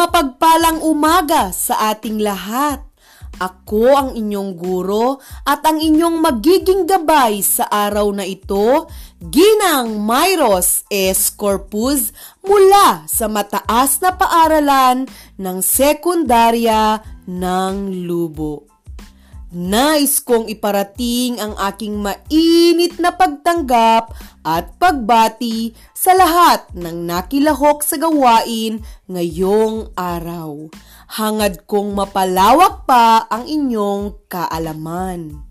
Mapagpalang umaga sa ating lahat. Ako ang inyong guro at ang inyong magiging gabay sa araw na ito, Ginang Myros S. Corpus mula sa mataas na paaralan ng sekundarya ng Lubo. Nais kong iparating ang aking mainit na pagtanggap at pagbati sa lahat ng nakilahok sa gawain ngayong araw. Hangad kong mapalawak pa ang inyong kaalaman.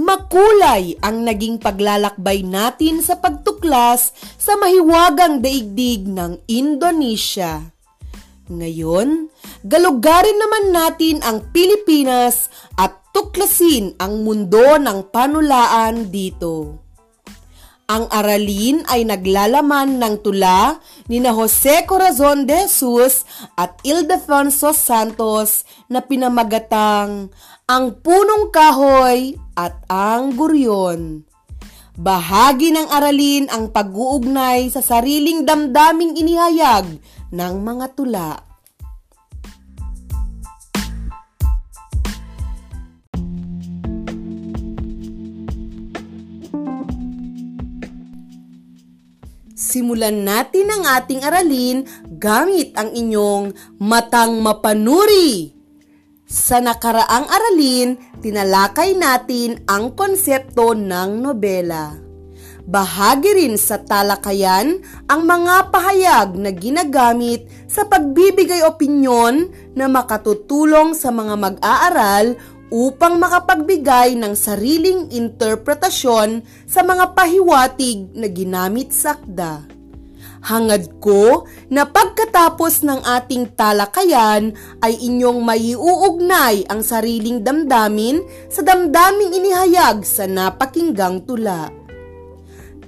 Makulay ang naging paglalakbay natin sa pagtuklas sa mahiwagang daigdig ng Indonesia. Ngayon, galugarin naman natin ang Pilipinas at tuklasin ang mundo ng panulaan dito. Ang aralin ay naglalaman ng tula ni na Jose Corazon de Jesus at Ildefonso Santos na pinamagatang Ang Punong Kahoy at Ang Guryon. Bahagi ng aralin ang pag-uugnay sa sariling damdaming inihayag ng mga tula. Simulan natin ang ating aralin gamit ang inyong matang mapanuri. Sa nakaraang aralin, tinalakay natin ang konsepto ng nobela. Bahagi rin sa talakayan ang mga pahayag na ginagamit sa pagbibigay opinyon na makatutulong sa mga mag-aaral upang makapagbigay ng sariling interpretasyon sa mga pahiwatig na ginamit sa akda. Hangad ko na pagkatapos ng ating talakayan ay inyong maiuugnay ang sariling damdamin sa damdaming inihayag sa napakinggang tula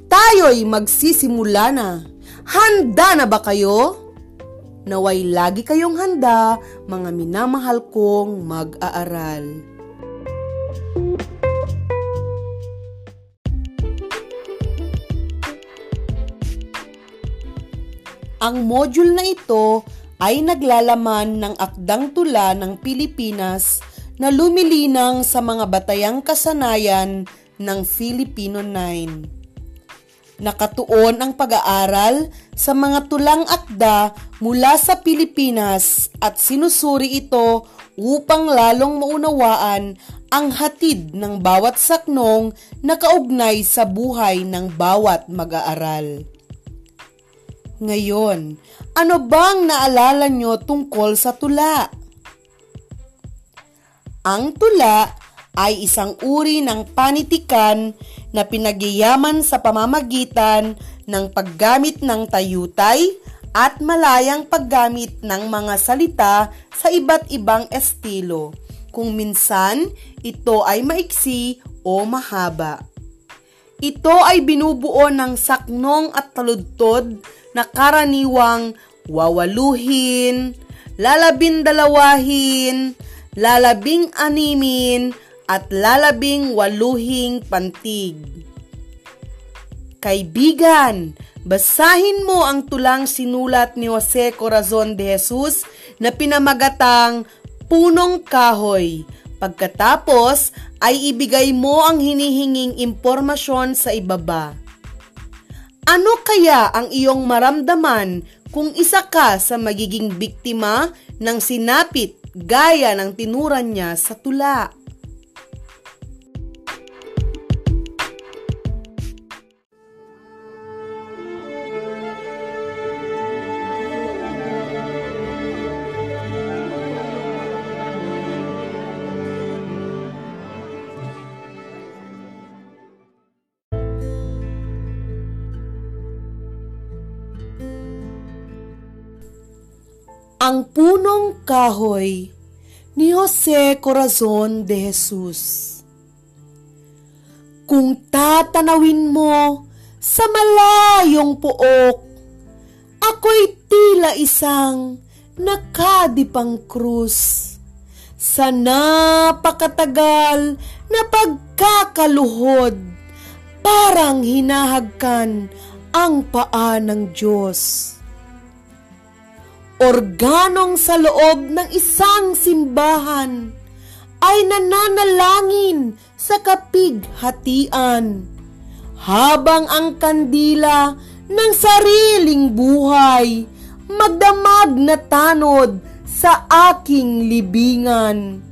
tayo'y magsisimula na. Handa na ba kayo? Naway lagi kayong handa, mga minamahal kong mag-aaral. Ang module na ito ay naglalaman ng akdang tula ng Pilipinas na lumilinang sa mga batayang kasanayan ng Filipino 9. Nakatuon ang pag-aaral sa mga tulang akda mula sa Pilipinas at sinusuri ito upang lalong maunawaan ang hatid ng bawat saknong na kaugnay sa buhay ng bawat mag-aaral. Ngayon, ano bang naalala nyo tungkol sa tula? Ang tula ay isang uri ng panitikan na pinagyayaman sa pamamagitan ng paggamit ng tayutay at malayang paggamit ng mga salita sa iba't ibang estilo, kung minsan ito ay maiksi o mahaba. Ito ay binubuo ng saknong at taludtod na karaniwang wawaluhin, lalabindalawahin, lalabing animin, at lalabing waluhing pantig. Kaibigan, basahin mo ang tulang sinulat ni Jose Corazon de Jesus na pinamagatang Punong Kahoy. Pagkatapos ay ibigay mo ang hinihinging impormasyon sa ibaba. Ano kaya ang iyong maramdaman kung isa ka sa magiging biktima ng sinapit gaya ng tinuran niya sa tula? Ang punong kahoy ni Jose Corazon de Jesus. Kung tatanawin mo sa malayong puok, ako'y tila isang nakadipang krus sa napakatagal na pagkakaluhod parang hinahagkan ang paa ng Diyos organong sa loob ng isang simbahan ay nananalangin sa kapighatian habang ang kandila ng sariling buhay magdamag na tanod sa aking libingan.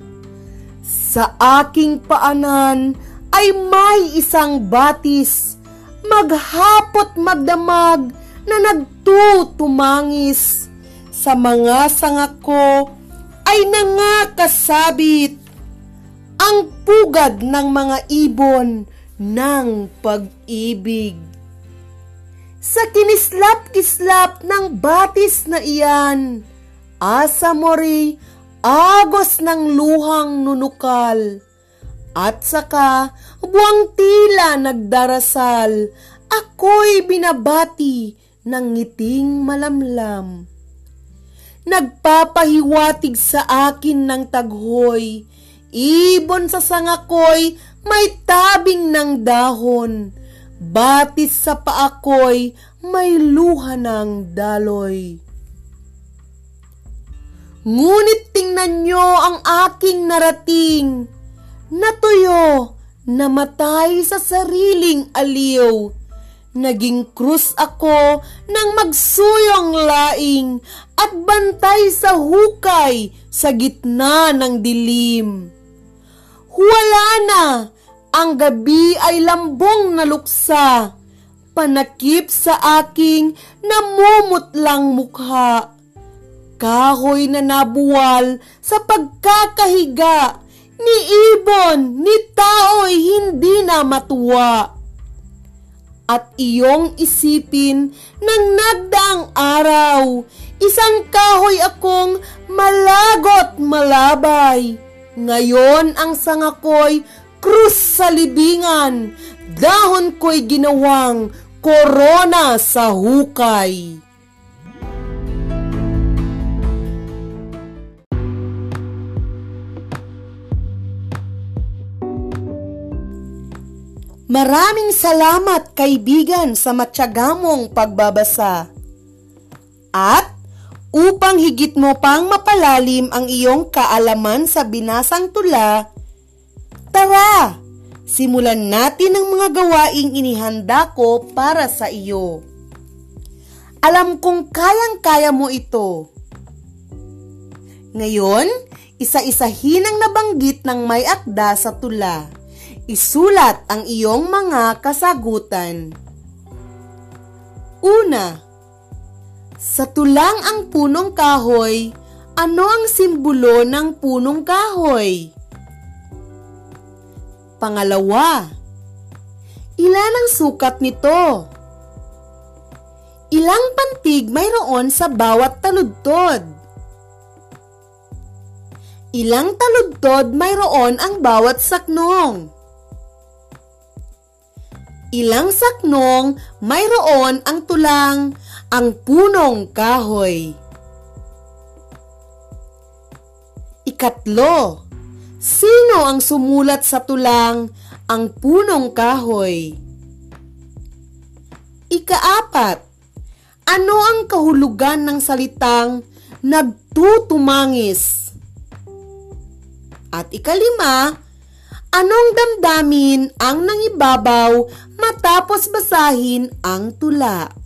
Sa aking paanan ay may isang batis, maghapot magdamag na nagtutumangis. Sa mga sanga ko ay nangakasabit ang pugad ng mga ibon ng pag-ibig. Sa kinislap-kislap ng batis na iyan, asa mo agos ng luhang nunukal. At saka, buwang tila nagdarasal, ako'y binabati ng ngiting malamlam. Nagpapahiwatig sa akin ng taghoy, ibon sa sangakoy may tabing ng dahon, batis sa paakoy may luha ng daloy. Ngunit tingnan nyo ang aking narating, natuyo, namatay sa sariling aliw, Naging krus ako nang magsuyong laing at bantay sa hukay sa gitna ng dilim. Wala na, ang gabi ay lambong na luksa, panakip sa aking namumutlang mukha. Kahoy na nabuwal sa pagkakahiga, ni ibon, ni tao'y hindi na matuwa at iyong isipin ng nagdaang araw. Isang kahoy akong malagot malabay. Ngayon ang sangakoy krus sa libingan. Dahon ko'y ginawang korona sa hukay. Maraming salamat kaibigan sa matyagamong pagbabasa. At upang higit mo pang mapalalim ang iyong kaalaman sa binasang tula, tara, simulan natin ang mga gawaing inihanda ko para sa iyo. Alam kong kayang-kaya mo ito. Ngayon, isa-isahin ang nabanggit ng may akda sa tula. Isulat ang iyong mga kasagutan. Una, sa tulang ang punong kahoy, ano ang simbolo ng punong kahoy? Pangalawa, ilan ang sukat nito? Ilang pantig mayroon sa bawat taludtod? Ilang taludtod mayroon ang bawat saknong? ilang saknong mayroon ang tulang ang punong kahoy. Ikatlo, sino ang sumulat sa tulang ang punong kahoy? Ikaapat, ano ang kahulugan ng salitang nagtutumangis? At ikalima, anong damdamin ang nangibabaw matapos basahin ang tula.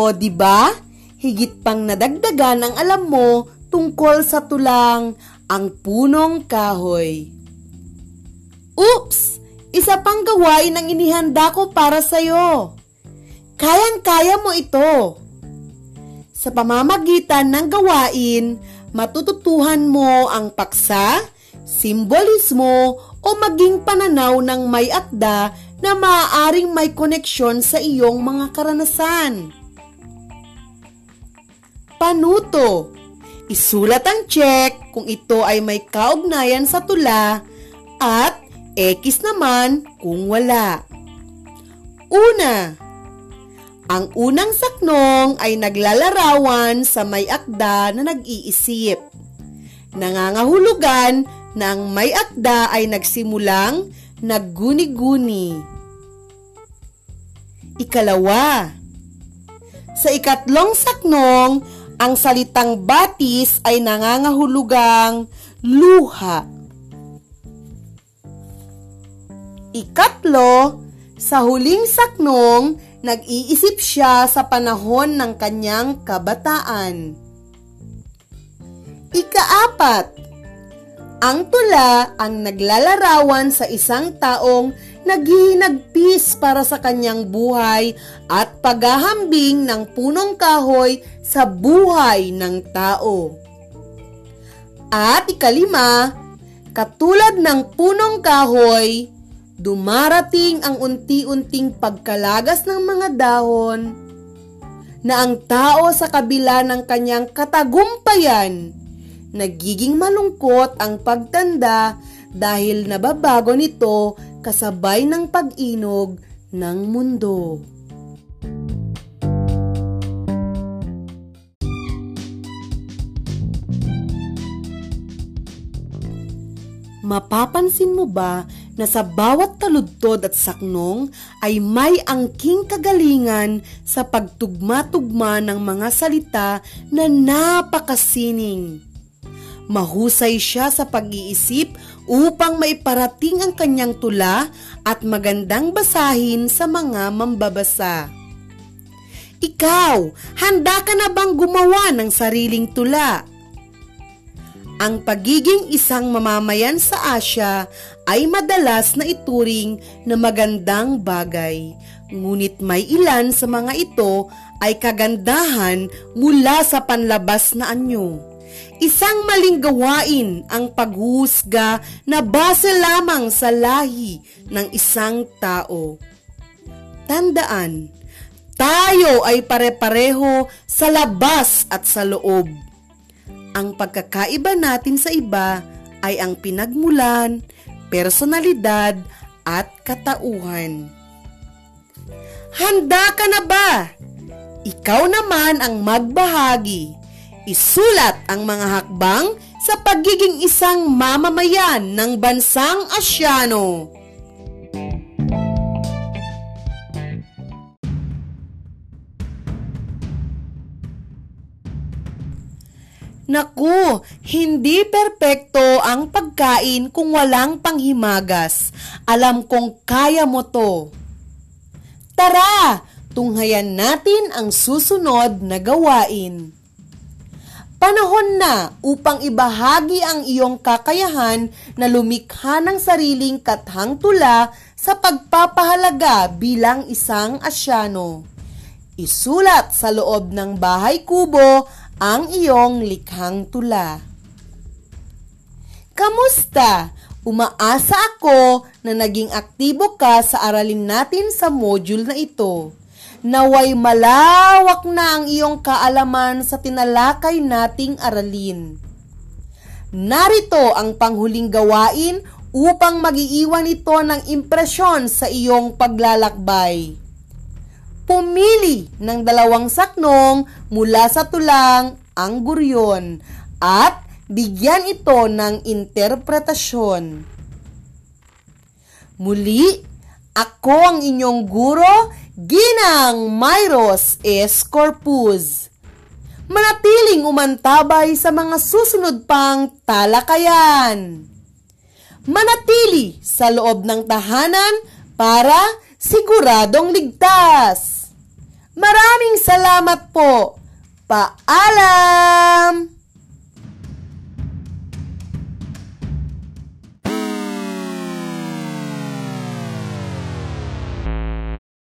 O di ba? Higit pang nadagdagan ang alam mo tungkol sa tulang ang punong kahoy. Oops! Isa pang gawain ang inihanda ko para sa'yo. Kayang-kaya mo ito. Sa pamamagitan ng gawain, matututuhan mo ang paksa, simbolismo o maging pananaw ng may akda na maaaring may koneksyon sa iyong mga karanasan. Panuto Isulat ang check kung ito ay may kaugnayan sa tula at X naman kung wala. Una, ang unang saknong ay naglalarawan sa may akda na nag-iisip. Nangangahulugan na ang may akda ay nagsimulang nagguni-guni. Ikalawa, sa ikatlong saknong, ang salitang batis ay nangangahulugang luha. Ikatlo, sa huling saknong, nag-iisip siya sa panahon ng kanyang kabataan. Ikaapat, ang tula ang naglalarawan sa isang taong naghihinagpis para sa kanyang buhay at paghahambing ng punong kahoy sa buhay ng tao. At ikalima, katulad ng punong kahoy, dumarating ang unti-unting pagkalagas ng mga dahon na ang tao sa kabila ng kanyang katagumpayan, nagiging malungkot ang pagtanda dahil nababago nito kasabay ng pag-inog ng mundo. Mapapansin mo ba na sa bawat taludtod at saknong ay may angking kagalingan sa pagtugma-tugma ng mga salita na napakasining. Mahusay siya sa pag-iisip upang maiparating ang kanyang tula at magandang basahin sa mga mambabasa. Ikaw, handa ka na bang gumawa ng sariling tula? Ang pagiging isang mamamayan sa Asya ay madalas na ituring na magandang bagay. Ngunit may ilan sa mga ito ay kagandahan mula sa panlabas na anyo. Isang maling gawain ang paghuhusga na base lamang sa lahi ng isang tao. Tandaan, tayo ay pare-pareho sa labas at sa loob ang pagkakaiba natin sa iba ay ang pinagmulan, personalidad at katauhan. Handa ka na ba? Ikaw naman ang magbahagi. Isulat ang mga hakbang sa pagiging isang mamamayan ng bansang Asyano. Naku, hindi perpekto ang pagkain kung walang panghimagas. Alam kong kaya mo to. Tara, tunghayan natin ang susunod na gawain. Panahon na upang ibahagi ang iyong kakayahan na lumikha ng sariling kathang tula sa pagpapahalaga bilang isang asyano. Isulat sa loob ng bahay kubo ang iyong likhang tula. Kamusta? Umaasa ako na naging aktibo ka sa aralin natin sa module na ito. Naway malawak na ang iyong kaalaman sa tinalakay nating aralin. Narito ang panghuling gawain upang magiiwan ito ng impresyon sa iyong paglalakbay pumili ng dalawang saknong mula sa tulang ang guryon at bigyan ito ng interpretasyon. Muli, ako ang inyong guro, Ginang Myros S. Corpus. Manatiling umantabay sa mga susunod pang talakayan. Manatili sa loob ng tahanan para siguradong ligtas. Maraming salamat po. Paalam!